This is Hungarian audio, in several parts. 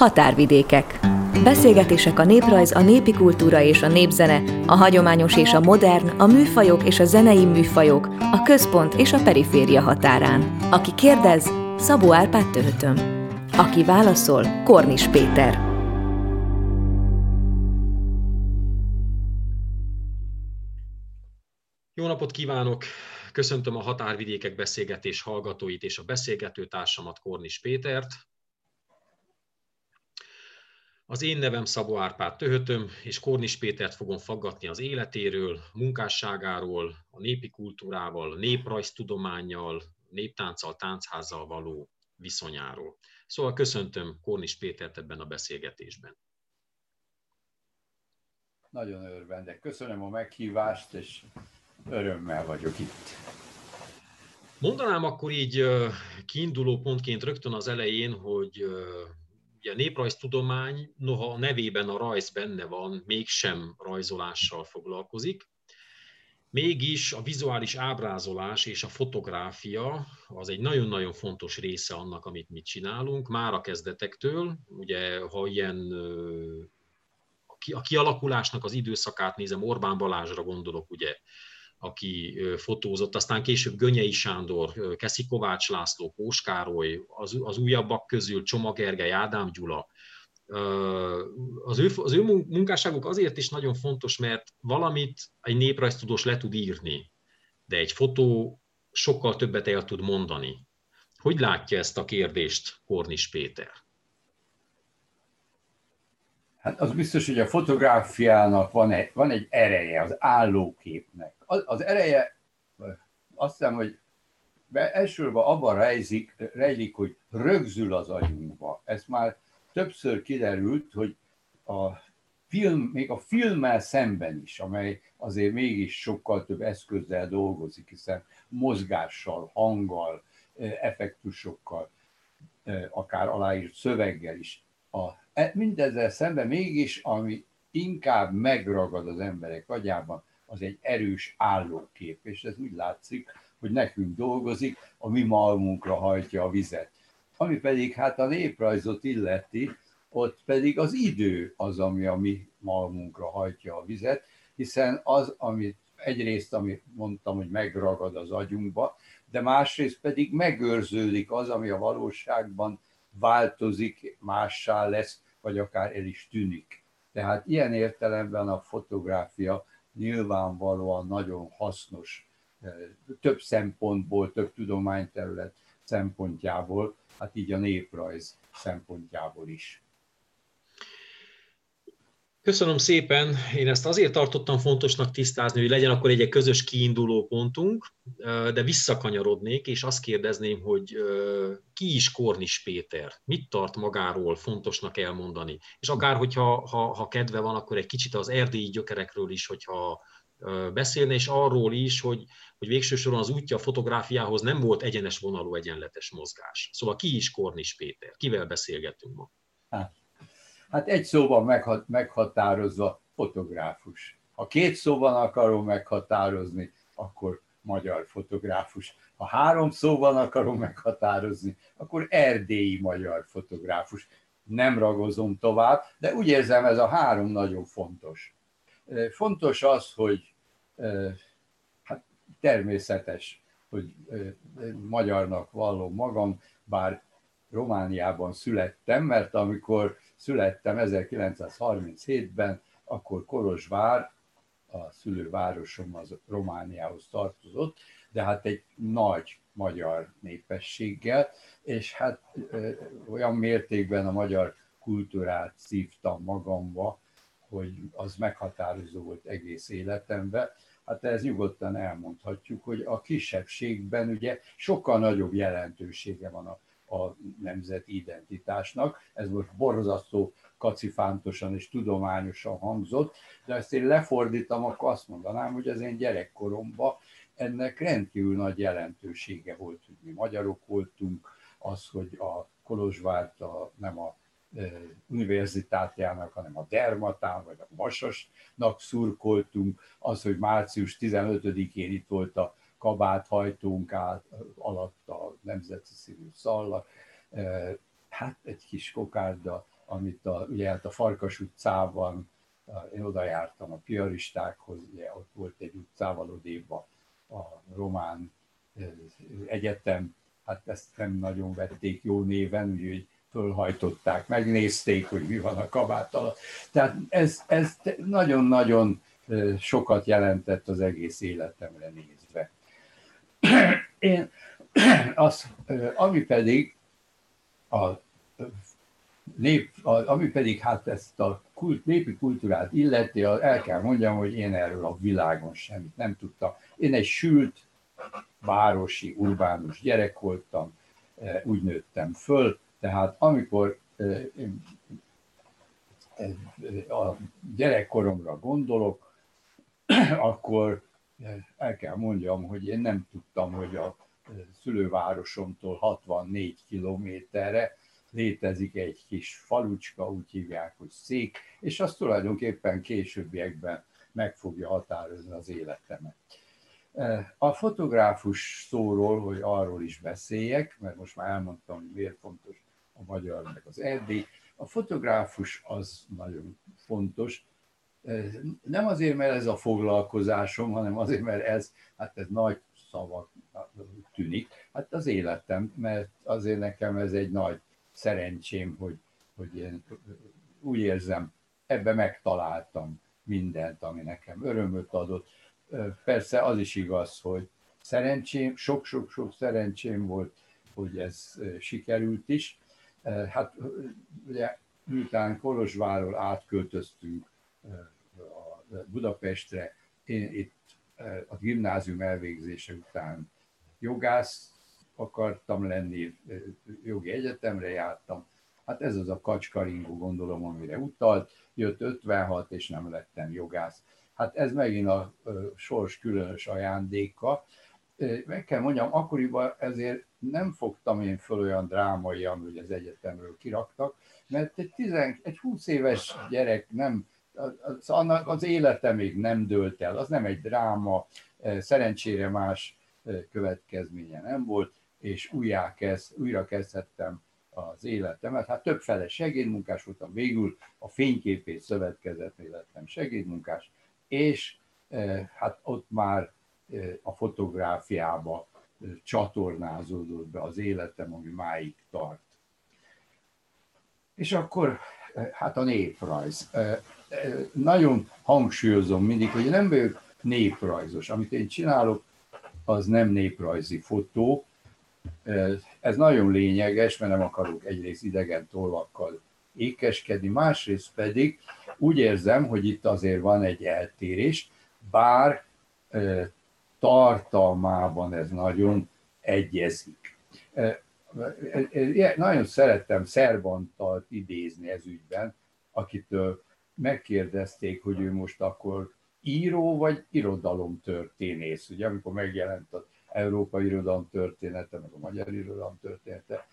Határvidékek. Beszélgetések a néprajz, a népi kultúra és a népzene, a hagyományos és a modern, a műfajok és a zenei műfajok, a központ és a periféria határán. Aki kérdez, Szabó Árpád Töhötöm. Aki válaszol, Kornis Péter. Jó napot kívánok! Köszöntöm a Határvidékek beszélgetés hallgatóit és a beszélgető társamat Kornis Pétert. Az én nevem Szabó Árpád Töhötöm, és Kornis Pétert fogom faggatni az életéről, munkásságáról, a népi kultúrával, néprajztudományjal, néptánccal, táncházzal való viszonyáról. Szóval köszöntöm Kornis Pétert ebben a beszélgetésben. Nagyon örvendek. Köszönöm a meghívást, és örömmel vagyok itt. Mondanám akkor így kiinduló pontként rögtön az elején, hogy ugye a néprajztudomány, noha a nevében a rajz benne van, mégsem rajzolással foglalkozik. Mégis a vizuális ábrázolás és a fotográfia az egy nagyon-nagyon fontos része annak, amit mi csinálunk, már a kezdetektől. Ugye, ha ilyen a kialakulásnak az időszakát nézem, Orbán Balázsra gondolok, ugye, aki fotózott, aztán később Gönyei Sándor, Keszi Kovács László, Póskároly, az, az újabbak közül Csoma Gergely, Ádám Gyula. Az ő, az ő munkásságuk azért is nagyon fontos, mert valamit egy néprajztudós le tud írni, de egy fotó sokkal többet el tud mondani. Hogy látja ezt a kérdést Kornis Péter? Hát az biztos, hogy a fotográfiának van egy, van egy ereje, az állóképnek. Az, ereje, azt hiszem, hogy elsősorban abban rejzik, rejlik, hogy rögzül az agyunkba. Ez már többször kiderült, hogy a film, még a filmmel szemben is, amely azért mégis sokkal több eszközzel dolgozik, hiszen mozgással, hanggal, effektusokkal, akár aláírt szöveggel is. A E, mindezzel szemben mégis, ami inkább megragad az emberek agyában, az egy erős állókép, és ez úgy látszik, hogy nekünk dolgozik, a mi malmunkra hajtja a vizet. Ami pedig hát a néprajzot illeti, ott pedig az idő az, ami a mi malmunkra hajtja a vizet, hiszen az, amit egyrészt, amit mondtam, hogy megragad az agyunkba, de másrészt pedig megőrződik az, ami a valóságban változik, mássá lesz, vagy akár el is tűnik. Tehát ilyen értelemben a fotográfia nyilvánvalóan nagyon hasznos eh, több szempontból, több tudományterület szempontjából, hát így a néprajz szempontjából is. Köszönöm szépen. Én ezt azért tartottam fontosnak tisztázni, hogy legyen akkor egy közös kiinduló pontunk, de visszakanyarodnék, és azt kérdezném, hogy ki is Kornis Péter? Mit tart magáról fontosnak elmondani? És akár, hogyha ha, ha kedve van, akkor egy kicsit az erdélyi gyökerekről is, hogyha beszélne, és arról is, hogy, hogy végső soron az útja a fotográfiához nem volt egyenes vonalú, egyenletes mozgás. Szóval ki is Kornis Péter? Kivel beszélgetünk ma? Hát, Hát egy szóban meghatározva fotográfus. Ha két szóban akarom meghatározni, akkor magyar fotográfus. Ha három szóban akarom meghatározni, akkor erdélyi magyar fotográfus. Nem ragozom tovább, de úgy érzem, ez a három nagyon fontos. Fontos az, hogy hát természetes, hogy magyarnak vallom magam, bár Romániában születtem, mert amikor születtem 1937-ben, akkor Kolozsvár, a szülővárosom az Romániához tartozott, de hát egy nagy magyar népességgel, és hát olyan mértékben a magyar kultúrát szívtam magamba, hogy az meghatározó volt egész életemben. Hát ez nyugodtan elmondhatjuk, hogy a kisebbségben ugye sokkal nagyobb jelentősége van a a nemzeti identitásnak. Ez most borzasztó kacifántosan és tudományosan hangzott, de ezt én lefordítom, akkor azt mondanám, hogy az én gyerekkoromban ennek rendkívül nagy jelentősége volt, hogy mi magyarok voltunk, az, hogy a Kolozsvárt a, nem a e, univerzitátjának, hanem a Dermatán vagy a Masasnak szurkoltunk, az, hogy március 15-én itt volt a kabát hajtunk át, alatt a nemzeti színű szallag, hát egy kis kokárda amit a, ugye hát a Farkas utcában, én oda jártam a piaristákhoz, ugye ott volt egy utcával odébb a, román egyetem, hát ezt nem nagyon vették jó néven, úgyhogy fölhajtották, megnézték, hogy mi van a kabát alatt. Tehát ez, ez nagyon-nagyon sokat jelentett az egész életemre nézve. Én az, ami pedig a nép, ami pedig hát ezt a kult, népi kultúrát illeti, el kell mondjam, hogy én erről a világon semmit nem tudtam. Én egy sült, városi, urbánus gyerek voltam, úgy nőttem föl, tehát amikor a gyerekkoromra gondolok, akkor el kell mondjam, hogy én nem tudtam, hogy a szülővárosomtól 64 kilométerre létezik egy kis falucska, úgy hívják, hogy szék, és az tulajdonképpen későbbiekben meg fogja határozni az életemet. A fotográfus szóról, hogy arról is beszéljek, mert most már elmondtam, hogy miért fontos a magyar meg az erdély. A fotográfus az nagyon fontos, nem azért, mert ez a foglalkozásom, hanem azért, mert ez, hát ez nagy szavak tűnik. Hát az életem, mert azért nekem ez egy nagy szerencsém, hogy, hogy én úgy érzem, ebbe megtaláltam mindent, ami nekem örömöt adott. Persze az is igaz, hogy szerencsém, sok-sok-sok szerencsém volt, hogy ez sikerült is. Hát ugye miután Kolozsváról átköltöztünk a Budapestre, én itt a gimnázium elvégzése után jogász akartam lenni, jogi egyetemre jártam. Hát ez az a kacskaringó gondolom, amire utalt. Jött 56, és nem lettem jogász. Hát ez megint a sors különös ajándéka. Meg kell mondjam, akkoriban ezért nem fogtam én föl olyan drámaian, hogy az egyetemről kiraktak, mert egy, 10, egy 20 éves gyerek nem, az, annak az élete még nem dőlt el, az nem egy dráma, szerencsére más következménye nem volt, és újjá kezd, újra kezdhettem az életemet. Hát többfele segédmunkás voltam, végül a fényképész szövetkezetnél lettem segédmunkás, és hát ott már a fotográfiába csatornázódott be az életem, ami máig tart. És akkor hát a néprajz. Nagyon hangsúlyozom mindig, hogy nem vagyok néprajzos. Amit én csinálok, az nem néprajzi fotó. Ez nagyon lényeges, mert nem akarok egyrészt idegen tollakkal ékeskedni, másrészt pedig úgy érzem, hogy itt azért van egy eltérés, bár tartalmában ez nagyon egyezik. Nagyon szerettem Szervantalt idézni ez ügyben, akitől megkérdezték, hogy ő most akkor író vagy irodalomtörténész. Ugye, amikor megjelent az Európai Irodalom története, meg a Magyar Irodalom története,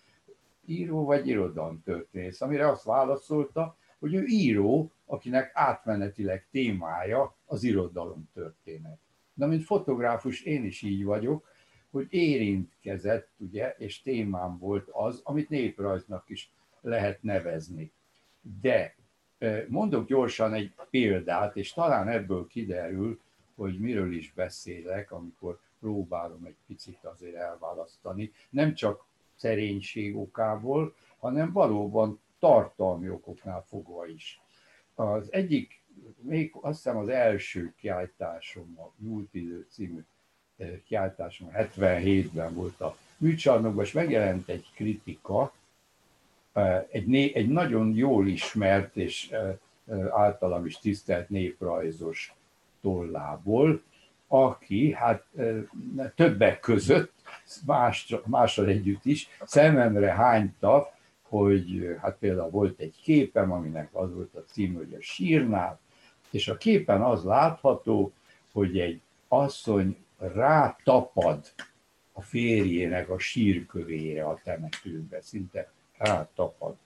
író vagy irodalomtörténész, amire azt válaszolta, hogy ő író, akinek átmenetileg témája az irodalomtörténet. Na, mint fotográfus én is így vagyok, hogy érintkezett, ugye, és témám volt az, amit néprajznak is lehet nevezni. De mondok gyorsan egy példát, és talán ebből kiderül, hogy miről is beszélek, amikor próbálom egy picit azért elválasztani. Nem csak szerénység okából, hanem valóban tartalmi okoknál fogva is. Az egyik, még azt hiszem az első kiállításom, a Múlt idő című kiáltáson 77-ben volt a műcsarnokban, és megjelent egy kritika, egy, né, egy nagyon jól ismert és általam is tisztelt néprajzos tollából, aki hát többek között, más, együtt is, szememre hányta, hogy hát például volt egy képem, aminek az volt a cím, hogy a sírnál, és a képen az látható, hogy egy asszony rátapad a férjének a sírkövére a temetőbe, szinte rátapad.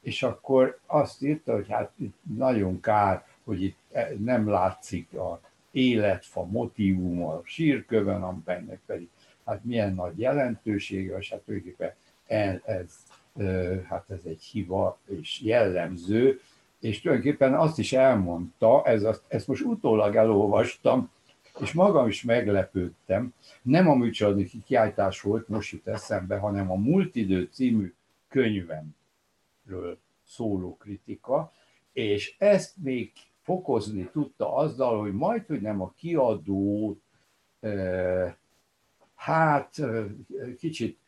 És akkor azt írta, hogy hát itt nagyon kár, hogy itt nem látszik a életfa motivum a sírkövön, amiben pedig hát milyen nagy jelentősége, és hát tulajdonképpen ez hát ez egy hiba és jellemző, és tulajdonképpen azt is elmondta, ez azt, ezt most utólag elolvastam, és magam is meglepődtem, nem a műcsaladi kiáltás volt, most jut eszembe, hanem a Multidő című könyvemről szóló kritika, és ezt még fokozni tudta azzal, hogy majd, hogy nem a kiadó, hát kicsit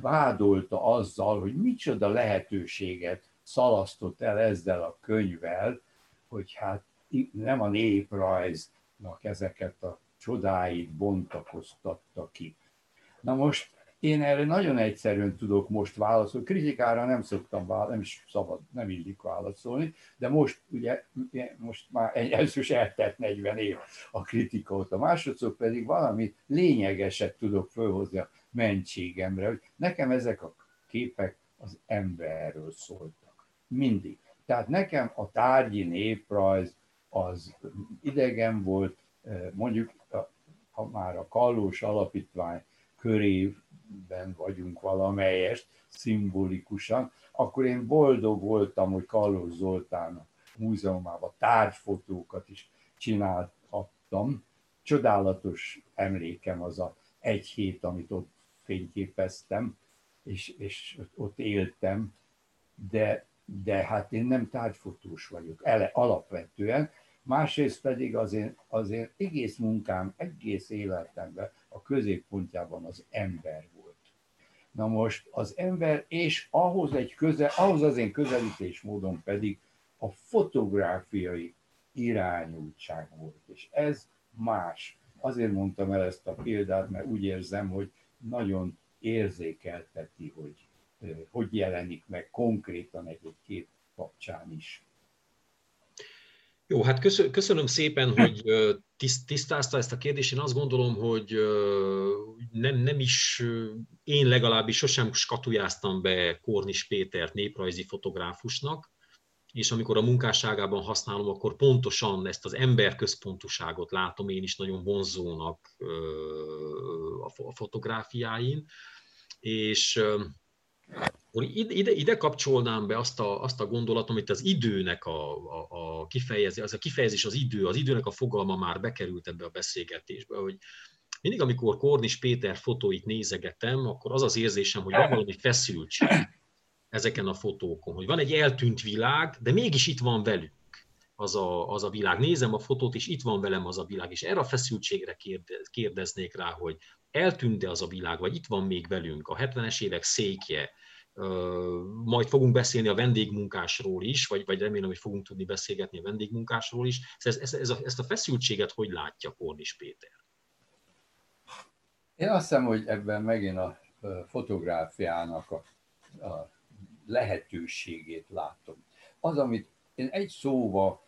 vádolta azzal, hogy micsoda lehetőséget szalasztott el ezzel a könyvvel, hogy hát nem a néprajznak ezeket a csodáit bontakoztatta ki. Na most én erre nagyon egyszerűen tudok most válaszolni. Kritikára nem szoktam válaszolni, nem is szabad, nem illik válaszolni, de most ugye, most már egy elsős eltelt 40 év a kritika óta, másodszor pedig valami lényegeset tudok fölhozni a mentségemre, hogy nekem ezek a képek az emberről szóltak. Mindig. Tehát nekem a tárgyi néprajz az idegen volt, mondjuk ha már a Kallós Alapítvány körében vagyunk valamelyest, szimbolikusan, akkor én boldog voltam, hogy Kallós Zoltán a múzeumában tárgyfotókat is csinálhattam. Csodálatos emlékem az a egy hét, amit ott fényképeztem, és, és ott éltem, de, de hát én nem tárgyfotós vagyok, ele, alapvetően, másrészt pedig az én, az én egész munkám, egész életemben a középpontjában az ember volt. Na most az ember, és ahhoz, egy közel, ahhoz az én közelítés módon pedig a fotográfiai irányultság volt, és ez más. Azért mondtam el ezt a példát, mert úgy érzem, hogy nagyon érzékelteti, hogy hogy jelenik meg konkrétan egy-egy kép kapcsán is. Jó, hát köszönöm szépen, hogy tisztázta ezt a kérdést. Én azt gondolom, hogy nem, nem is, én legalábbis sosem skatujáztam be Kornis Pétert néprajzi fotográfusnak, és amikor a munkásságában használom, akkor pontosan ezt az emberközpontuságot látom én is nagyon vonzónak a fotográfiáin, és ide, ide kapcsolnám be azt a, azt a gondolatom, amit az időnek a, a, a kifejezés, az a kifejezés az idő, az időnek a fogalma már bekerült ebbe a beszélgetésbe, hogy mindig, amikor Kornis Péter fotóit nézegetem, akkor az az érzésem, hogy van valami feszültség ezeken a fotókon, hogy van egy eltűnt világ, de mégis itt van velünk az a, az a világ. Nézem a fotót, és itt van velem az a világ, és erre a feszültségre kérdeznék rá, hogy eltűnt-e az a világ, vagy itt van még velünk, a 70-es évek székje, majd fogunk beszélni a vendégmunkásról is, vagy, vagy remélem, hogy fogunk tudni beszélgetni a vendégmunkásról is. Ez, ez, ez a, ezt a feszültséget hogy látja Kornis Péter? Én azt hiszem, hogy ebben megint a fotográfiának a, a lehetőségét látom. Az, amit én egy szóval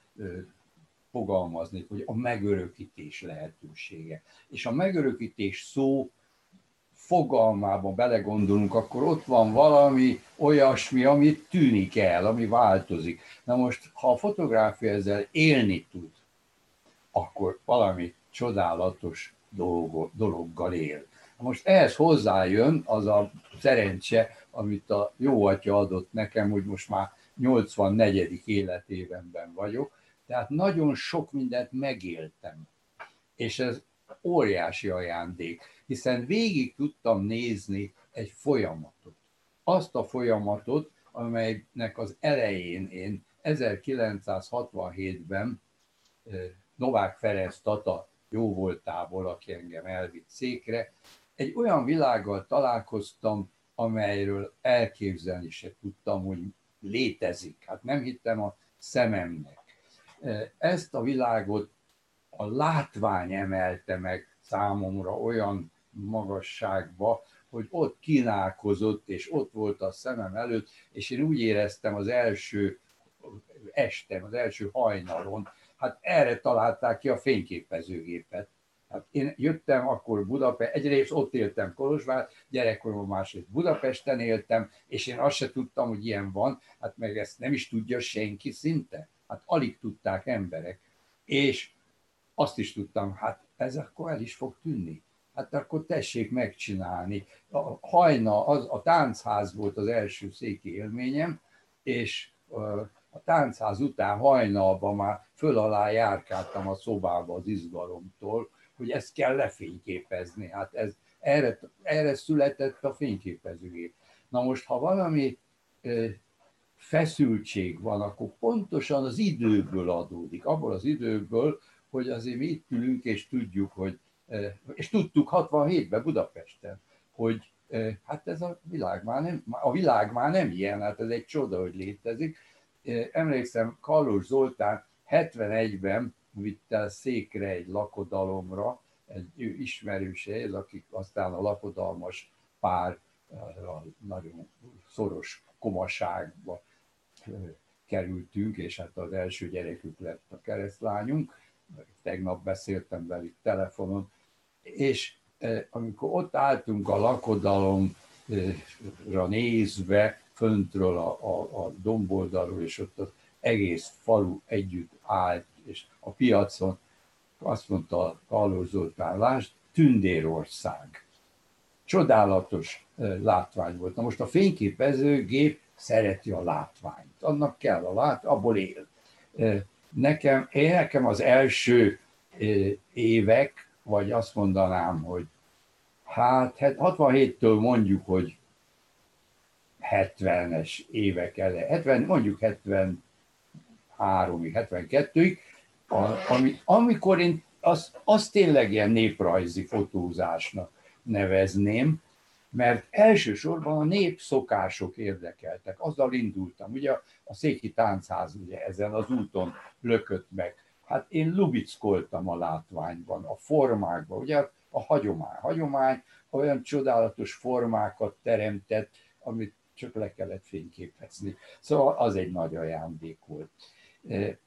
fogalmazni, hogy a megörökítés lehetősége. És a megörökítés szó fogalmába belegondolunk, akkor ott van valami olyasmi, ami tűnik el, ami változik. Na most, ha a fotográfia ezzel élni tud, akkor valami csodálatos dologgal él. Most ehhez hozzájön az a szerencse, amit a jó atya adott nekem, hogy most már 84. életévenben vagyok, tehát nagyon sok mindent megéltem. És ez óriási ajándék, hiszen végig tudtam nézni egy folyamatot. Azt a folyamatot, amelynek az elején én 1967-ben Novák Ferenc Tata jó voltából, aki engem elvitt székre, egy olyan világgal találkoztam, amelyről elképzelni se tudtam, hogy létezik. Hát nem hittem a szememnek. Ezt a világot a látvány emelte meg számomra olyan magasságba, hogy ott kínálkozott, és ott volt a szemem előtt, és én úgy éreztem az első estem, az első hajnalon, hát erre találták ki a fényképezőgépet. Hát én jöttem akkor Budapest, egyrészt ott éltem Kolozsvár, gyerekkoromban másrészt Budapesten éltem, és én azt se tudtam, hogy ilyen van, hát meg ezt nem is tudja senki szinte. Hát alig tudták emberek. És azt is tudtam, hát ez akkor el is fog tűnni. Hát akkor tessék megcsinálni. A hajna, az, a táncház volt az első széki élményem, és a táncház után hajnalban már föl alá járkáltam a szobába az izgalomtól, hogy ezt kell lefényképezni. Hát ez, erre, erre született a fényképezőgép. Na most, ha valami feszültség van, akkor pontosan az időből adódik. Abból az időből, hogy azért mi itt ülünk, és tudjuk, hogy, és tudtuk 67-ben Budapesten, hogy hát ez a világ már nem, a világ már nem ilyen, hát ez egy csoda, hogy létezik. Emlékszem, Kallós Zoltán 71-ben vitte székre egy lakodalomra, egy ismerőse, akik aztán a lakodalmas pár a nagyon szoros komaságba kerültünk, és hát az első gyerekük lett a keresztlányunk, tegnap beszéltem velük telefonon, és amikor ott álltunk a lakodalomra nézve, föntről a, a, a domboldalról, és ott az egész falu együtt állt, és a piacon azt mondta Kalló Zoltán, lásd, Tündérország. Csodálatos látvány volt. Na most a fényképezőgép szereti a látványt. Annak kell a lát, abból él. Nekem, én nekem az első évek, vagy azt mondanám, hogy hát 67-től mondjuk, hogy 70-es évek ele, 70, mondjuk 73-ig, 72-ig, ami, amikor én azt az tényleg ilyen néprajzi fotózásnak nevezném, mert elsősorban a népszokások érdekeltek. Azzal indultam. Ugye a Széki Táncház ugye ezen az úton lökött meg. Hát én lubickoltam a látványban, a formákban, ugye a hagyomány. Hagyomány olyan csodálatos formákat teremtett, amit csak le kellett fényképezni. Szóval az egy nagy ajándék volt. E,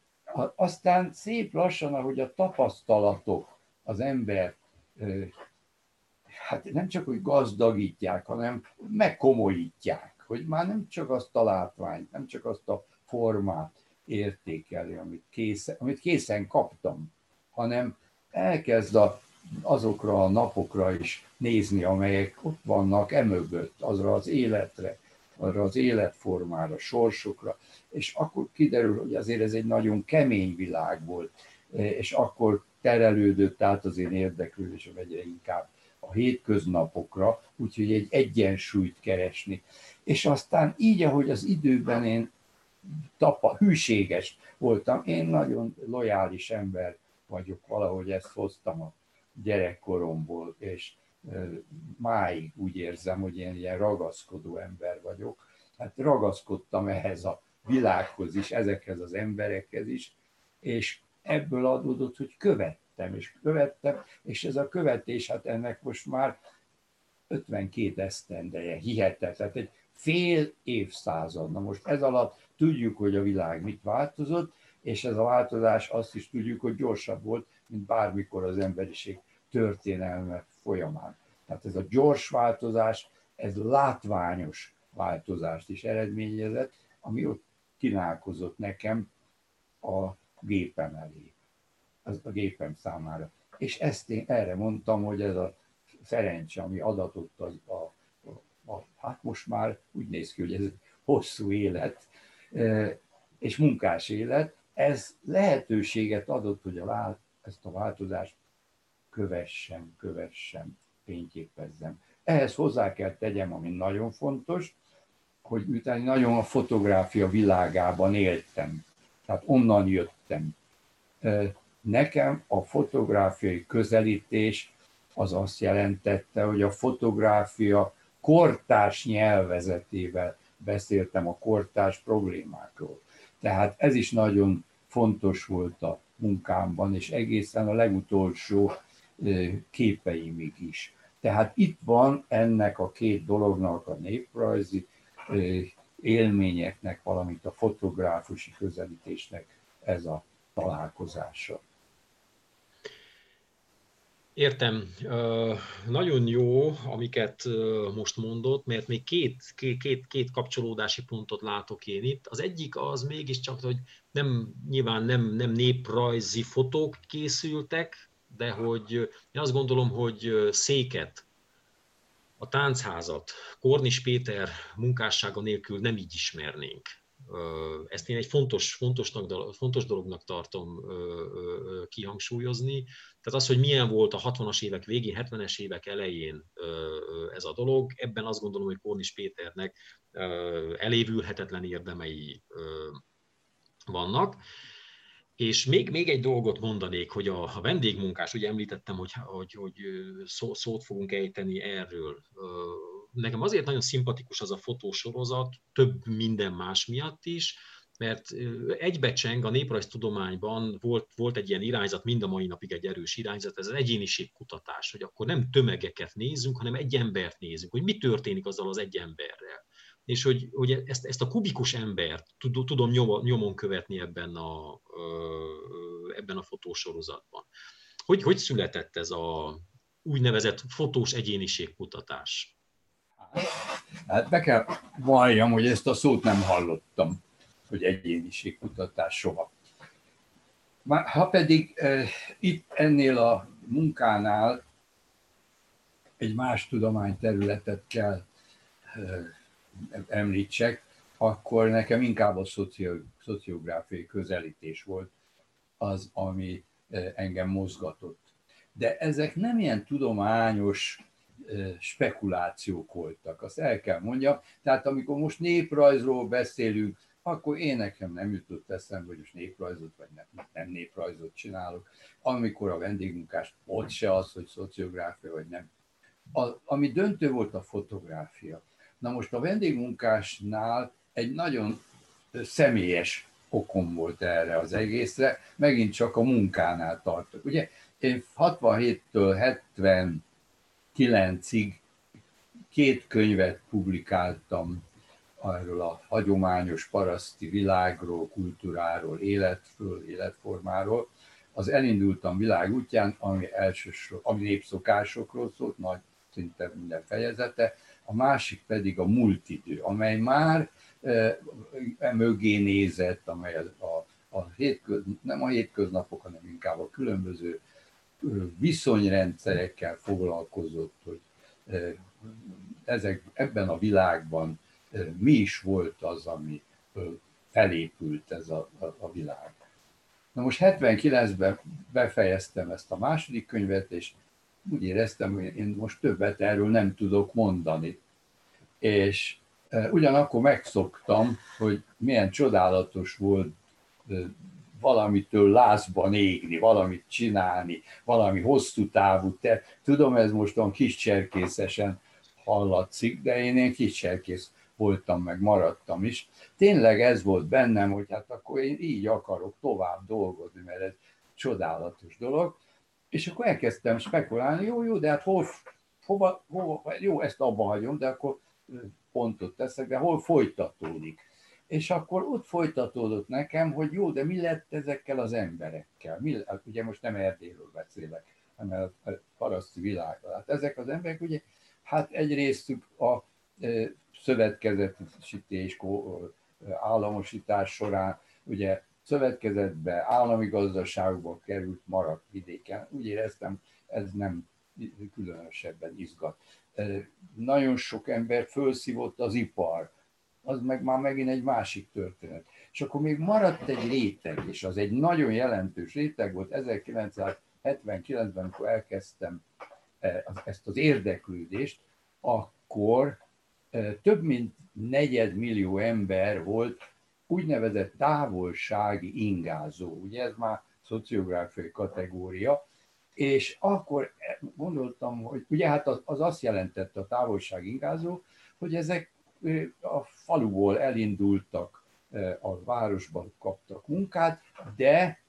aztán szép lassan, ahogy a tapasztalatok az ember e, hát nem csak, hogy gazdagítják, hanem megkomolyítják, hogy már nem csak azt a látványt, nem csak azt a formát értékeli, amit készen, amit készen kaptam, hanem elkezd a, azokra a napokra is nézni, amelyek ott vannak emögött, azra az életre, arra az életformára, sorsokra, és akkor kiderül, hogy azért ez egy nagyon kemény világ volt, és akkor terelődött át az én érdeklődésem egyre inkább a hétköznapokra, úgyhogy egy egyensúlyt keresni. És aztán így, ahogy az időben én tapa, hűséges voltam, én nagyon lojális ember vagyok, valahogy ezt hoztam a gyerekkoromból, és máig úgy érzem, hogy én ilyen ragaszkodó ember vagyok. Hát ragaszkodtam ehhez a világhoz is, ezekhez az emberekhez is, és ebből adódott, hogy követ követtem, és követtem, és ez a követés, hát ennek most már 52 esztendeje, hihetetlen, tehát egy fél évszázad. Na most ez alatt tudjuk, hogy a világ mit változott, és ez a változás azt is tudjuk, hogy gyorsabb volt, mint bármikor az emberiség történelme folyamán. Tehát ez a gyors változás, ez látványos változást is eredményezett, ami ott kínálkozott nekem a gépem elé az a gépem számára. És ezt én erre mondtam, hogy ez a szerencse, ami adatott az, a, a, a, hát most már úgy néz ki, hogy ez hosszú élet, e, és munkás élet, ez lehetőséget adott, hogy a lát, ezt a változást kövessem, kövessem, fényképezzem. Ehhez hozzá kell tegyem, ami nagyon fontos, hogy miután nagyon a fotográfia világában éltem, tehát onnan jöttem, e, Nekem a fotográfiai közelítés az azt jelentette, hogy a fotográfia kortárs nyelvezetével beszéltem a kortárs problémákról. Tehát ez is nagyon fontos volt a munkámban, és egészen a legutolsó képeimig is. Tehát itt van ennek a két dolognak, a néprajzi élményeknek, valamint a fotográfusi közelítésnek ez a találkozása. Értem. Nagyon jó, amiket most mondott, mert még két, két, két kapcsolódási pontot látok én itt. Az egyik az mégiscsak, hogy nem, nyilván nem, nem néprajzi fotók készültek, de hogy én azt gondolom, hogy széket, a táncházat Kornis Péter munkássága nélkül nem így ismernénk. Ezt én egy fontos, fontosnak, fontos dolognak tartom kihangsúlyozni. Tehát az, hogy milyen volt a 60-as évek végén, 70-es évek elején ez a dolog, ebben azt gondolom, hogy Kornis Péternek elévülhetetlen érdemei vannak. És még, még egy dolgot mondanék, hogy a, a vendégmunkás, ugye említettem, hogy, hogy, hogy szó, szót fogunk ejteni erről. Nekem azért nagyon szimpatikus az a fotósorozat, több minden más miatt is, mert egybecseng a néprajztudományban volt, volt egy ilyen irányzat, mind a mai napig egy erős irányzat, ez az egyéniségkutatás, hogy akkor nem tömegeket nézünk, hanem egy embert nézünk, hogy mi történik azzal az egy emberrel és hogy, hogy ezt, ezt a kubikus embert tudom nyomon követni ebben a, ebben a fotósorozatban. Hogy, hogy született ez a úgynevezett fotós egyéniségkutatás? Hát be kell valljam, hogy ezt a szót nem hallottam, hogy egyéniségkutatás soha. Ha pedig itt ennél a munkánál egy más tudományterületet kell említsek, akkor nekem inkább a szociográfiai közelítés volt az, ami engem mozgatott. De ezek nem ilyen tudományos spekulációk voltak, azt el kell mondjam. Tehát amikor most néprajzról beszélünk, akkor én nekem nem jutott eszembe, hogy most néprajzot vagy nem, nem néprajzot csinálok. Amikor a vendégmunkás, ott se az, hogy szociográfia vagy nem. A, ami döntő volt a fotográfia. Na most a vendégmunkásnál egy nagyon személyes okom volt erre az egészre, megint csak a munkánál tartok. Ugye én 67-től 79-ig két könyvet publikáltam arról a hagyományos paraszti világról, kultúráról, életről, életformáról. Az elindultam világ útján, ami elsősor, ami népszokásokról szólt, nagy szinte minden fejezete, a másik pedig a multidő, amely már e, e mögé nézett, amely a, a, a hétköz, nem a hétköznapok, hanem inkább a különböző viszonyrendszerekkel foglalkozott, hogy ezek, ebben a világban mi is volt az, ami felépült ez a, a, a világ. Na most 79-ben befejeztem ezt a második könyvet, és úgy éreztem, hogy én most többet erről nem tudok mondani. És ugyanakkor megszoktam, hogy milyen csodálatos volt valamitől lázban égni, valamit csinálni, valami hosszú távú te. Tudom, ez most olyan kis cserkészesen hallatszik, de én ilyen kis cserkész voltam, meg maradtam is. Tényleg ez volt bennem, hogy hát akkor én így akarok tovább dolgozni, mert ez csodálatos dolog. És akkor elkezdtem spekulálni, jó, jó, de hát hol, hova, hova, jó, ezt abba hagyom, de akkor pontot teszek, de hol folytatódik. És akkor ott folytatódott nekem, hogy jó, de mi lett ezekkel az emberekkel? Mi, hát ugye most nem Erdélyről beszélek, hanem a paraszti világról. Hát ezek az emberek ugye, hát egyrésztük a szövetkezetisítés, államosítás során ugye szövetkezetbe, állami gazdaságba került, maradt vidéken. Úgy éreztem, ez nem különösebben izgat. Nagyon sok ember felszívott az ipar, az meg már megint egy másik történet. És akkor még maradt egy réteg, és az egy nagyon jelentős réteg volt 1979-ben, amikor elkezdtem ezt az érdeklődést, akkor több mint negyed millió ember volt úgynevezett távolsági ingázó, ugye ez már szociográfiai kategória, és akkor gondoltam, hogy ugye hát az, az azt jelentette a távolság ingázó, hogy ezek a faluból elindultak, a városban kaptak munkát, de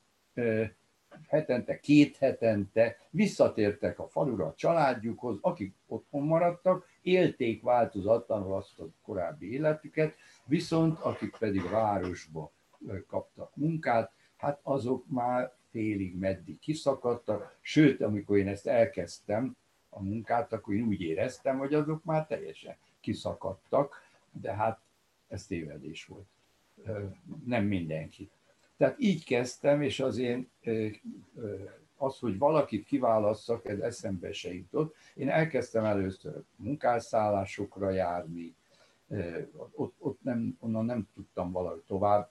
hetente, két hetente visszatértek a falura a családjukhoz, akik otthon maradtak, élték változatlanul azt a korábbi életüket, viszont akik pedig városba kaptak munkát, hát azok már félig meddig kiszakadtak, sőt, amikor én ezt elkezdtem, a munkát, akkor én úgy éreztem, hogy azok már teljesen kiszakadtak, de hát ez tévedés volt. Nem mindenki. Tehát így kezdtem, és az én az, hogy valakit kiválasszak, ez eszembe se jutott. Én elkezdtem először munkászállásokra járni, ott, ott nem, onnan nem tudtam valahogy tovább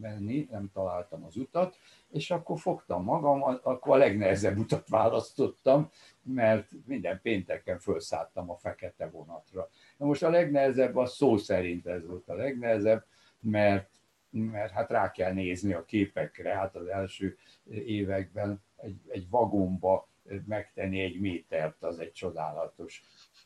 menni, nem találtam az utat, és akkor fogtam magam, akkor a legnehezebb utat választottam, mert minden pénteken felszálltam a fekete vonatra. Na most a legnehezebb, az szó szerint ez volt a legnehezebb, mert, mert hát rá kell nézni a képekre, hát az első években egy, egy vagomba megtenni egy métert, az egy csodálatos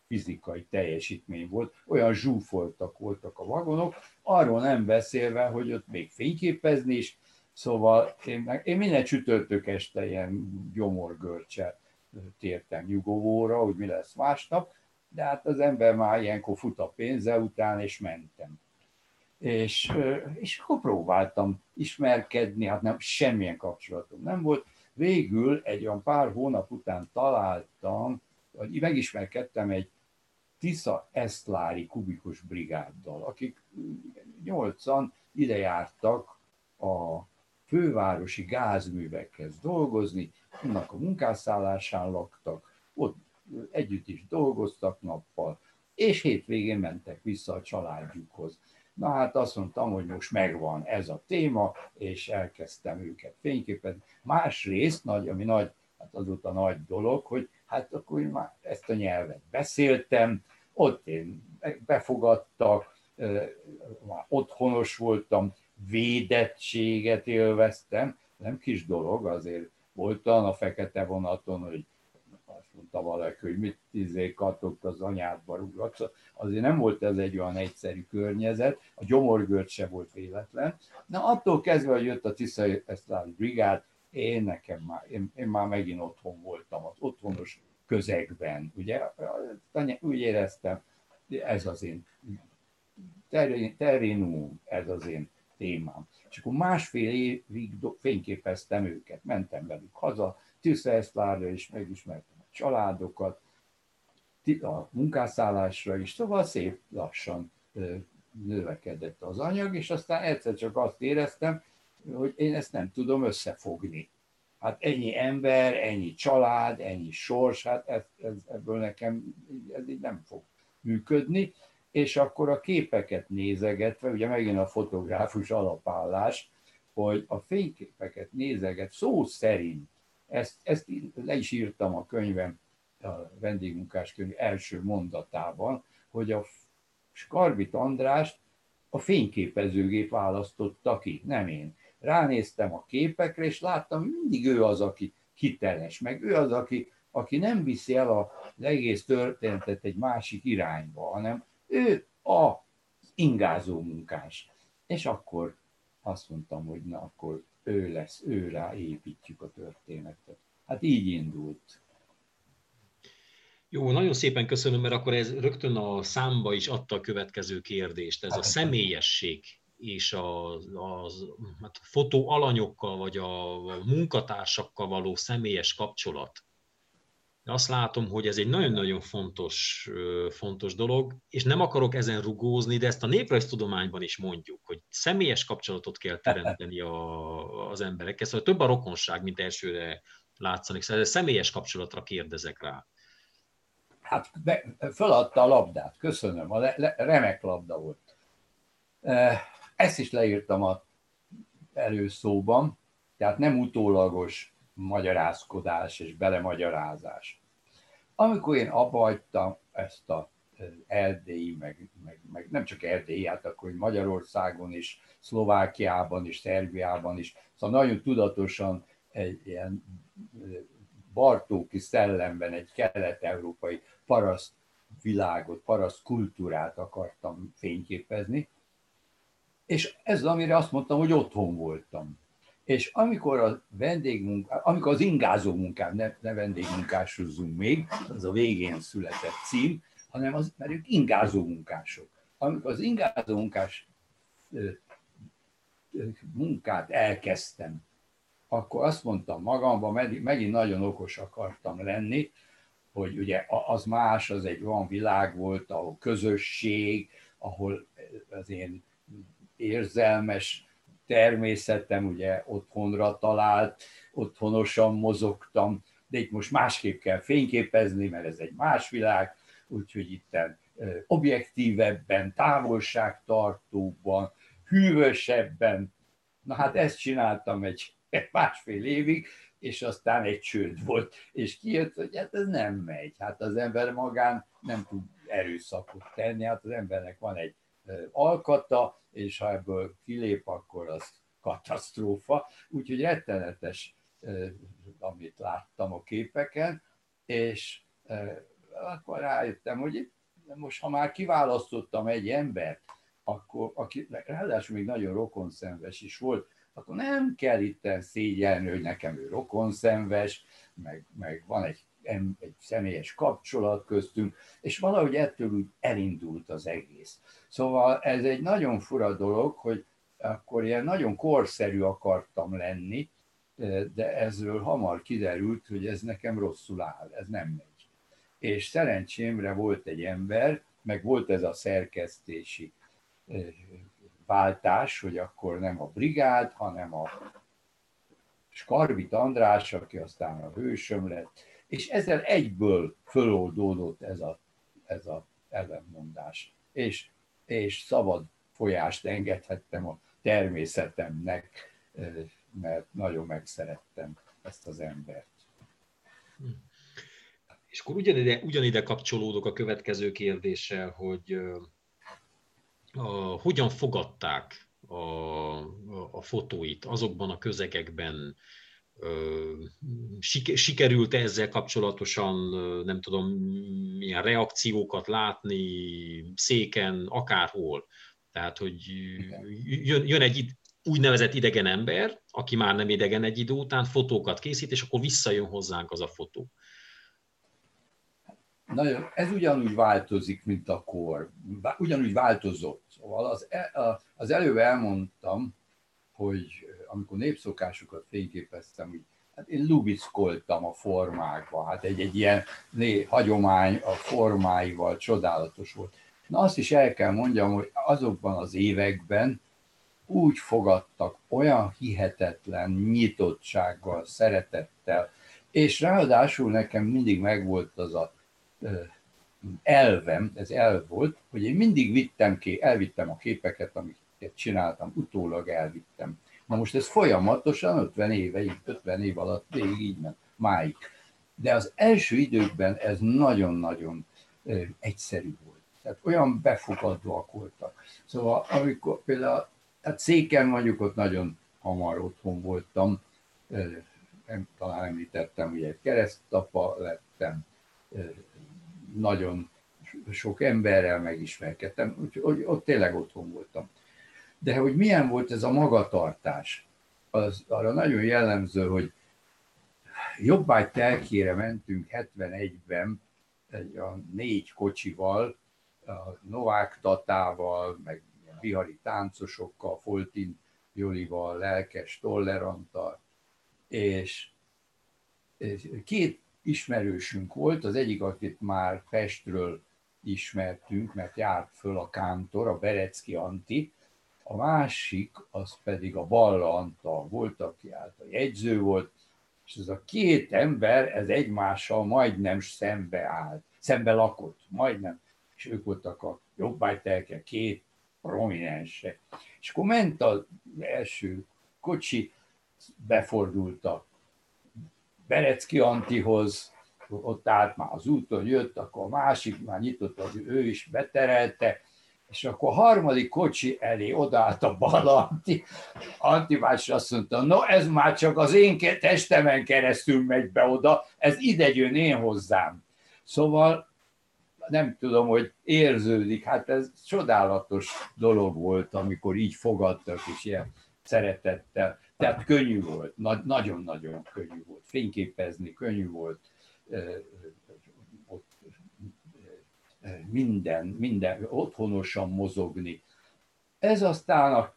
fizikai teljesítmény volt, olyan zsúfoltak voltak a vagonok, arról nem beszélve, hogy ott még fényképezni is, szóval én, én minden csütörtök este ilyen gyomorgörcsel tértem nyugovóra, hogy mi lesz másnap, de hát az ember már ilyenkor fut a pénze után, és mentem. És, és akkor próbáltam ismerkedni, hát nem, semmilyen kapcsolatom nem volt. Végül egy olyan pár hónap után találtam, vagy megismerkedtem egy Tisza Esztlári kubikus brigáddal, akik nyolcan ide jártak a fővárosi gázművekhez dolgozni, annak a munkásszállásán laktak, ott együtt is dolgoztak nappal, és hétvégén mentek vissza a családjukhoz. Na hát azt mondtam, hogy most megvan ez a téma, és elkezdtem őket fényképezni. Másrészt, nagy, ami nagy, hát azóta nagy dolog, hogy hát akkor már ezt a nyelvet beszéltem, ott én befogadtak, már otthonos voltam, védettséget élveztem, nem kis dolog, azért voltam a fekete vonaton, hogy mondta valaki, hogy mit izé katott az anyádba rúgatsz. Azért nem volt ez egy olyan egyszerű környezet, a gyomorgört se volt véletlen. Na attól kezdve, hogy jött a Tisza Eszlán Brigád, én nekem már, én, én már megint otthon voltam, az otthonos közegben, ugye, úgy éreztem, ez az én terénum, ez az én témám. És akkor másfél évig fényképeztem őket, mentem velük haza, Tűzszerszlárra is megismertem családokat, a munkászállásra is, szóval szép lassan növekedett az anyag, és aztán egyszer csak azt éreztem, hogy én ezt nem tudom összefogni. Hát ennyi ember, ennyi család, ennyi sors, hát ez, ez, ebből nekem ez így nem fog működni, és akkor a képeket nézegetve, ugye megint a fotográfus alapállás, hogy a fényképeket nézeget szó szerint, ezt, ezt le is írtam a könyvem, a vendégmunkás könyv első mondatában, hogy a Skarbit Andrást a fényképezőgép választotta ki, nem én ránéztem a képekre, és láttam, hogy mindig ő az, aki hiteles, meg ő az, aki, aki nem viszi el az egész történetet egy másik irányba, hanem ő a ingázó munkás. És akkor azt mondtam, hogy na akkor ő lesz, ő rá építjük a történetet. Hát így indult. Jó, nagyon szépen köszönöm, mert akkor ez rögtön a számba is adta a következő kérdést. Ez a hát, hát. személyesség és a, a hát fotó alanyokkal, vagy a munkatársakkal való személyes kapcsolat. Azt látom, hogy ez egy nagyon-nagyon fontos, fontos dolog, és nem akarok ezen rugózni, de ezt a néprajztudományban is mondjuk, hogy személyes kapcsolatot kell teremteni a, az emberekkel. Szóval több a rokonság, mint elsőre látszanik. Szóval személyes kapcsolatra kérdezek rá. Hát be, feladta a labdát, köszönöm, a le, le, remek labda volt. Ezt is leírtam a előszóban, tehát nem utólagos magyarázkodás és belemagyarázás. Amikor én abba hagytam ezt a erdélyi, meg, meg, meg nem csak erdélyi, hát akkor Magyarországon is, Szlovákiában is, Szerbiában is, szóval nagyon tudatosan egy ilyen Bartóki szellemben egy kelet-európai paraszt világot, paraszt kultúrát akartam fényképezni, és ez amire azt mondtam, hogy otthon voltam. És amikor a vendégmunkám, amikor az ingázó munkám, ne, ne vendégmunkásozunk még, az a végén született cím, hanem az, mert ők ingázó munkások. Amikor az ingázó munkás munkát elkezdtem, akkor azt mondtam magamban, megint nagyon okos akartam lenni, hogy ugye az más, az egy olyan világ volt, ahol közösség, ahol az én érzelmes természetem ugye otthonra talált, otthonosan mozogtam, de itt most másképp kell fényképezni, mert ez egy más világ, úgyhogy itt objektívebben, távolságtartóban, hűvösebben. Na hát ezt csináltam egy másfél évig, és aztán egy csőd volt, és kijött, hogy hát ez nem megy. Hát az ember magán nem tud erőszakot tenni, hát az embernek van egy alkata, és ha ebből kilép, akkor az katasztrófa. Úgyhogy rettenetes, amit láttam a képeken, és akkor rájöttem, hogy most ha már kiválasztottam egy embert, akkor, aki ráadásul még nagyon rokonszenves is volt, akkor nem kell itt szégyelni, hogy nekem ő rokonszenves, meg, meg van egy, egy személyes kapcsolat köztünk, és valahogy ettől úgy elindult az egész. Szóval ez egy nagyon fura dolog, hogy akkor ilyen nagyon korszerű akartam lenni, de ezről hamar kiderült, hogy ez nekem rosszul áll, ez nem megy. És szerencsémre volt egy ember, meg volt ez a szerkesztési váltás, hogy akkor nem a brigád, hanem a Skarbit András, aki aztán a hősöm lett, és ezzel egyből föloldódott ez a, ez a ellenmondás. És, és szabad folyást engedhettem a természetemnek, mert nagyon megszerettem ezt az embert. És akkor ugyanide, ugyanide kapcsolódok a következő kérdéssel, hogy a, hogyan fogadták a, a, a fotóit azokban a közegekben, sikerült ezzel kapcsolatosan, nem tudom, milyen reakciókat látni széken, akárhol. Tehát, hogy jön, jön egy úgynevezett idegen ember, aki már nem idegen egy idő után, fotókat készít, és akkor visszajön hozzánk az a fotó. Nagyon, ez ugyanúgy változik, mint a kor. Ugyanúgy változott. Szóval az, e, az előbb elmondtam, hogy amikor népszokásokat fényképeztem, hogy hát én lubickoltam a formákba, hát egy, egy ilyen né, hagyomány a formáival csodálatos volt. Na azt is el kell mondjam, hogy azokban az években úgy fogadtak olyan hihetetlen nyitottsággal, szeretettel, és ráadásul nekem mindig megvolt az a elvem, ez elv volt, hogy én mindig vittem ki, elvittem a képeket, amiket csináltam, utólag elvittem. Na most ez folyamatosan 50 éve, 50 év alatt végig így ment, máig. De az első időkben ez nagyon-nagyon egyszerű volt. Tehát olyan befogadóak voltak. Szóval amikor például, hát széken mondjuk ott nagyon hamar otthon voltam, talán említettem, hogy egy keresztapa lettem, nagyon sok emberrel megismerkedtem, úgyhogy ott tényleg otthon voltam. De hogy milyen volt ez a magatartás, az arra nagyon jellemző, hogy jobbágy telkére mentünk 71-ben egy a négy kocsival, a Novák Tatával, meg bihari táncosokkal, Foltin Jolival, lelkes Tolleranttal, és két ismerősünk volt, az egyik, akit már Pestről ismertünk, mert járt föl a kántor, a Berecki Anti, a másik, az pedig a Balla Antal volt, aki állt a jegyző volt, és ez a két ember, ez egymással majdnem szembe állt, szembe lakott, majdnem, és ők voltak a jobbájtelke, két prominense. És akkor ment az első kocsi, befordult a Berecki Antihoz, ott állt már az úton, jött, akkor a másik már nyitott, az ő is beterelte, és akkor a harmadik kocsi elé odállt a bal Anti, Anti más azt mondta, no ez már csak az én testemen keresztül megy be oda, ez ide jön én hozzám. Szóval nem tudom, hogy érződik, hát ez csodálatos dolog volt, amikor így fogadtak, és ilyen szeretettel. Tehát könnyű volt, nagyon-nagyon könnyű volt. Fényképezni könnyű volt, minden, minden, otthonosan mozogni. Ez aztán a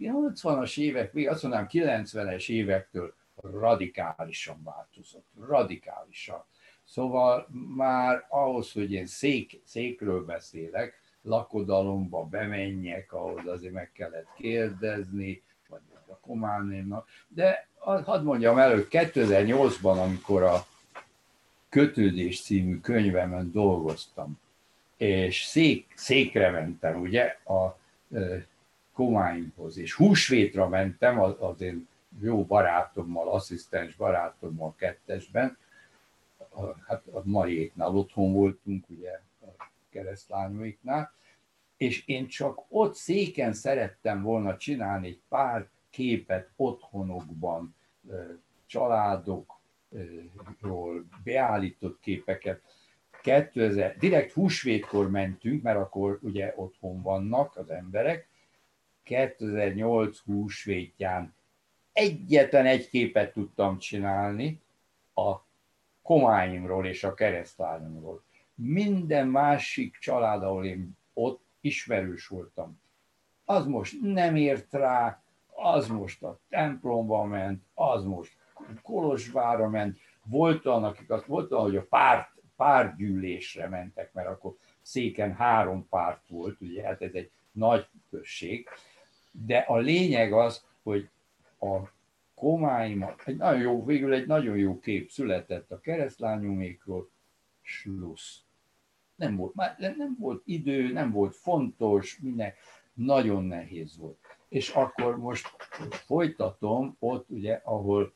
80-as évek, azt mondanám 90-es évektől radikálisan változott. Radikálisan. Szóval már ahhoz, hogy én szék, székről beszélek, lakodalomba bemenjek, ahhoz azért meg kellett kérdezni, vagy a kománémnak. De hadd mondjam elő, 2008-ban, amikor a Kötődés című könyvemen dolgoztam, és szék, székre mentem, ugye, a komáimhoz, és húsvétra mentem az, az én jó barátommal, asszisztens barátommal kettesben, hát a Mariéknál otthon voltunk, ugye a keresztlányaiknál, és én csak ott széken szerettem volna csinálni egy pár képet otthonokban, családokról beállított képeket. 2000, direkt húsvétkor mentünk, mert akkor ugye otthon vannak az emberek. 2008 húsvétján egyetlen egy képet tudtam csinálni a komáimról és a keresztlányomról. Minden másik család, ahol én ott ismerős voltam, az most nem ért rá, az most a templomba ment, az most Kolozsvára ment, volt olyan, akik azt volt olyan, hogy a párt, pártgyűlésre mentek, mert akkor széken három párt volt, ugye, hát ez egy nagy község, de a lényeg az, hogy a komáimat, egy nagyon jó, végül egy nagyon jó kép született a keresztlányomékról, slussz. Nem volt, már nem volt idő, nem volt fontos, minden, nagyon nehéz volt. És akkor most folytatom ott, ugye, ahol,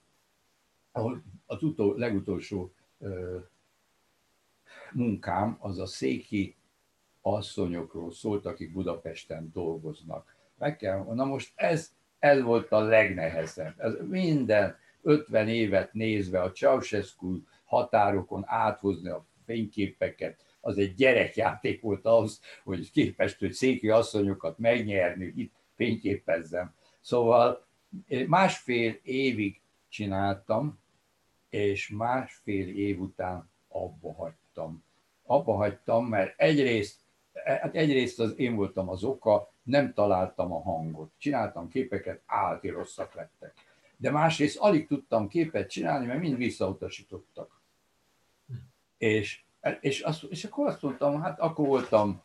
ahol az utol, legutolsó ö, munkám, az a széki asszonyokról szólt, akik Budapesten dolgoznak. Meg kell, na most ez ez volt a legnehezebb. Ez minden 50 évet nézve a Ceausescu határokon áthozni a fényképeket, az egy gyerekjáték volt ahhoz, hogy képest, hogy széki asszonyokat megnyerni, itt fényképezzem. Szóval másfél évig csináltam, és másfél év után abba hagytam. Abba hagytam, mert egyrészt, hát egyrészt az én voltam az oka, nem találtam a hangot. Csináltam képeket, állati rosszak lettek. De másrészt alig tudtam képet csinálni, mert mind visszautasítottak. És, és, azt, és akkor azt mondtam, hát akkor voltam,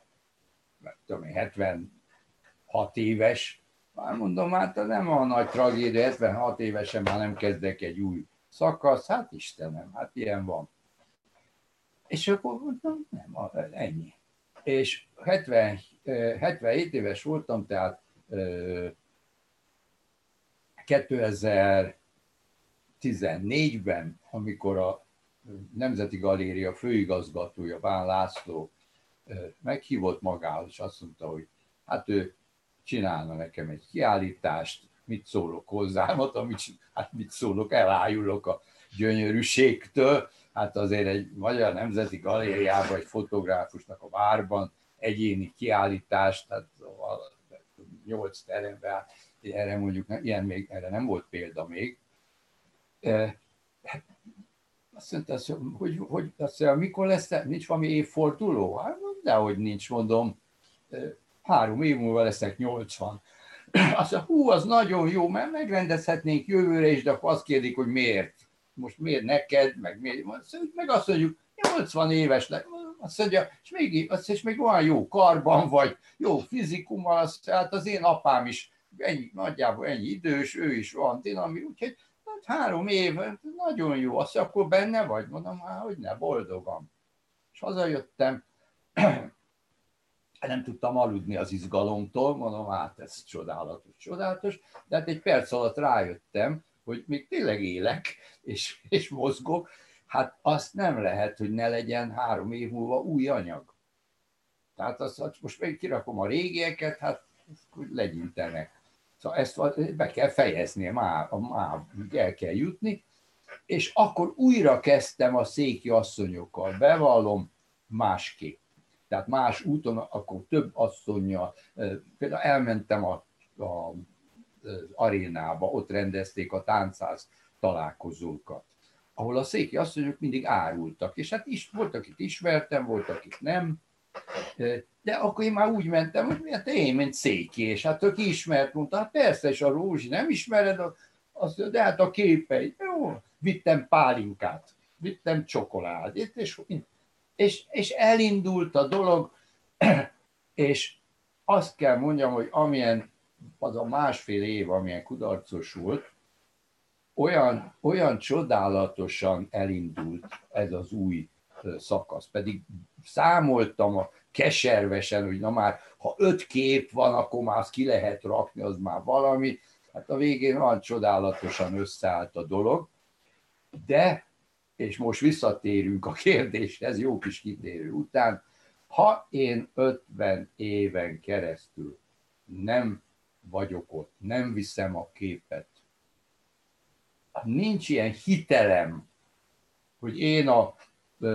tudom én, 76 éves, már mondom, hát nem a nagy tragédia, 76 évesen már nem kezdek egy új szakasz, hát Istenem, hát ilyen van. És akkor mondtam, nem, ennyi és 70, 77 éves voltam, tehát 2014-ben, amikor a Nemzeti Galéria főigazgatója, Bán László meghívott magához, és azt mondta, hogy hát ő csinálna nekem egy kiállítást, mit szólok hozzá, mondtam, mit, hát mit szólok, elájulok a gyönyörűségtől, hát azért egy Magyar Nemzeti Galériában, egy fotográfusnak a várban egyéni kiállítást, tehát nyolc terembe, hát erre mondjuk ilyen még, erre nem volt példa még. Hát, azt mondta, hogy, hogy azt mondja, mikor lesz, nincs valami évforduló? Hát, dehogy nincs, mondom, három év múlva leszek 80. Azt mondja, hú, az nagyon jó, mert megrendezhetnénk jövőre is, de akkor azt kérdik, hogy miért most miért neked, meg miért, meg azt mondjuk, 80 éves le, azt mondja, és még, azt, és még olyan jó karban vagy, jó fizikummal, azt, hát az én apám is ennyi, nagyjából ennyi idős, ő is van dinami, úgyhogy hát három év, nagyon jó, azt akkor benne vagy? Mondom, hát hogy ne, boldogan. És hazajöttem, nem tudtam aludni az izgalomtól, mondom, hát ez csodálatos, csodálatos, de hát egy perc alatt rájöttem, hogy még tényleg élek, és, és mozgok, hát azt nem lehet, hogy ne legyen három év múlva új anyag. Tehát azt, most még kirakom a régieket, hát legyintenek. Szóval ezt be kell fejezni, már, már el kell jutni, és akkor újra kezdtem a széki asszonyokkal, bevallom, másképp. Tehát más úton, akkor több asszonyjal, például elmentem a, a arénába, ott rendezték a táncház találkozókat, ahol a széki asszonyok mindig árultak, és hát is, volt, akit ismertem, volt, akit nem, de akkor én már úgy mentem, hogy hát én, mint széki, és hát tök ismert, mondta, hát persze, és a Rózsi nem ismered, azt, de hát a képei, jó, vittem pálinkát, vittem csokoládét, és, és, és elindult a dolog, És azt kell mondjam, hogy amilyen az a másfél év, amilyen kudarcos volt, olyan, olyan csodálatosan elindult ez az új szakasz. Pedig számoltam a keservesen, hogy na már, ha öt kép van, akkor már azt ki lehet rakni, az már valami. Hát a végén olyan csodálatosan összeállt a dolog, de, és most visszatérünk a kérdéshez, jó kis kitérő után, ha én 50 éven keresztül nem vagyok ott, nem viszem a képet, nincs ilyen hitelem, hogy én a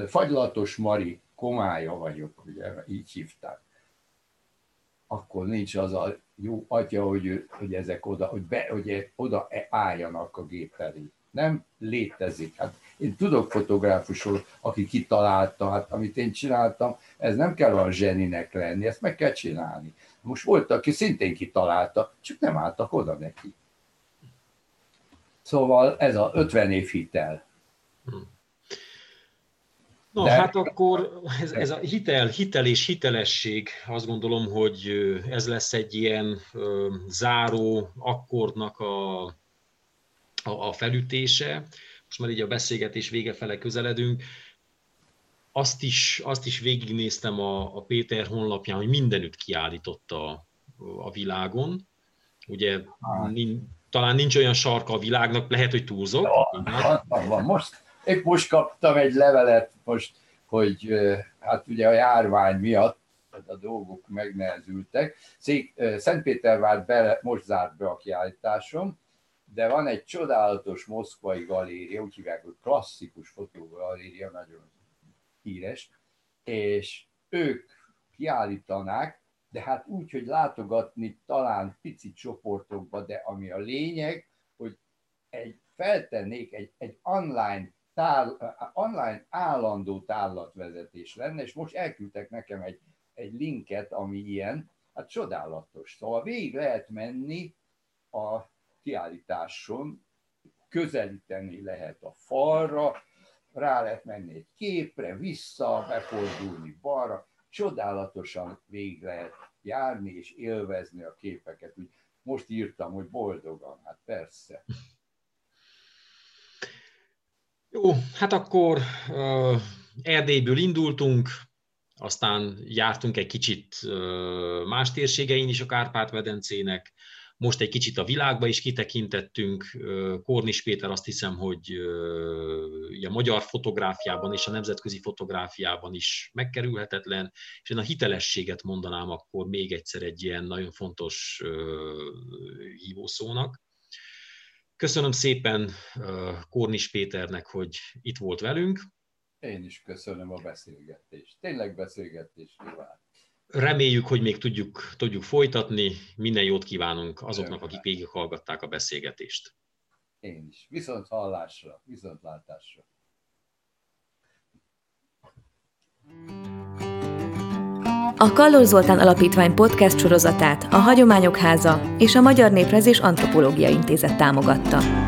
fagylatos Mari komája vagyok, ugye így hívták, akkor nincs az a jó atya, hogy, hogy ezek oda, hogy, be, hogy oda álljanak a gép elé. Nem létezik. Hát én tudok fotográfusról, aki kitalálta, hát amit én csináltam, ez nem kell olyan zseninek lenni, ezt meg kell csinálni. Most volt, aki szintén kitalálta, csak nem álltak oda neki. Szóval ez a 50 év hitel. Na, De... hát akkor ez, ez a hitel, hitel és hitelesség, azt gondolom, hogy ez lesz egy ilyen ö, záró akkordnak a, a, a felütése. Most már így a beszélgetés vége fele közeledünk. Azt is, azt is végignéztem a, a Péter honlapján, hogy mindenütt kiállította a, a világon. Ugye ah talán nincs olyan sarka a világnak, lehet, hogy túlzok. Ja, van. Most, épp most kaptam egy levelet, most, hogy hát ugye a járvány miatt a dolgok megnehezültek. Szék, Szentpétervár bele, most zárt be a kiállításom, de van egy csodálatos moszkvai galéria, úgy hívják, hogy klasszikus fotogaléria, nagyon híres, és ők kiállítanák de hát úgy, hogy látogatni talán pici csoportokba, de ami a lényeg, hogy egy, feltennék egy, egy online, tál, online állandó tárlatvezetés lenne, és most elküldtek nekem egy, egy linket, ami ilyen, hát csodálatos. Szóval végig lehet menni a kiállításon, közelíteni lehet a falra, rá lehet menni egy képre, vissza, befordulni balra, csodálatosan végig lehet járni és élvezni a képeket. Úgy most írtam, hogy boldogan, hát persze. Jó, hát akkor uh, Erdélyből indultunk, aztán jártunk egy kicsit uh, más térségein is a Kárpát-medencének, most egy kicsit a világba is kitekintettünk. Kornis Péter azt hiszem, hogy a magyar fotográfiában és a nemzetközi fotográfiában is megkerülhetetlen, és én a hitelességet mondanám akkor még egyszer egy ilyen nagyon fontos hívószónak. Köszönöm szépen Kornis Péternek, hogy itt volt velünk. Én is köszönöm a beszélgetést. Tényleg beszélgetést kívánom. Reméljük, hogy még tudjuk, tudjuk folytatni. Minden jót kívánunk azoknak, akik végig hallgatták a beszélgetést. Én is. Viszont hallásra, viszont látásra. A Kallor Zoltán Alapítvány podcast sorozatát a Hagyományok Háza és a Magyar Néprezés Antropológia Intézet támogatta.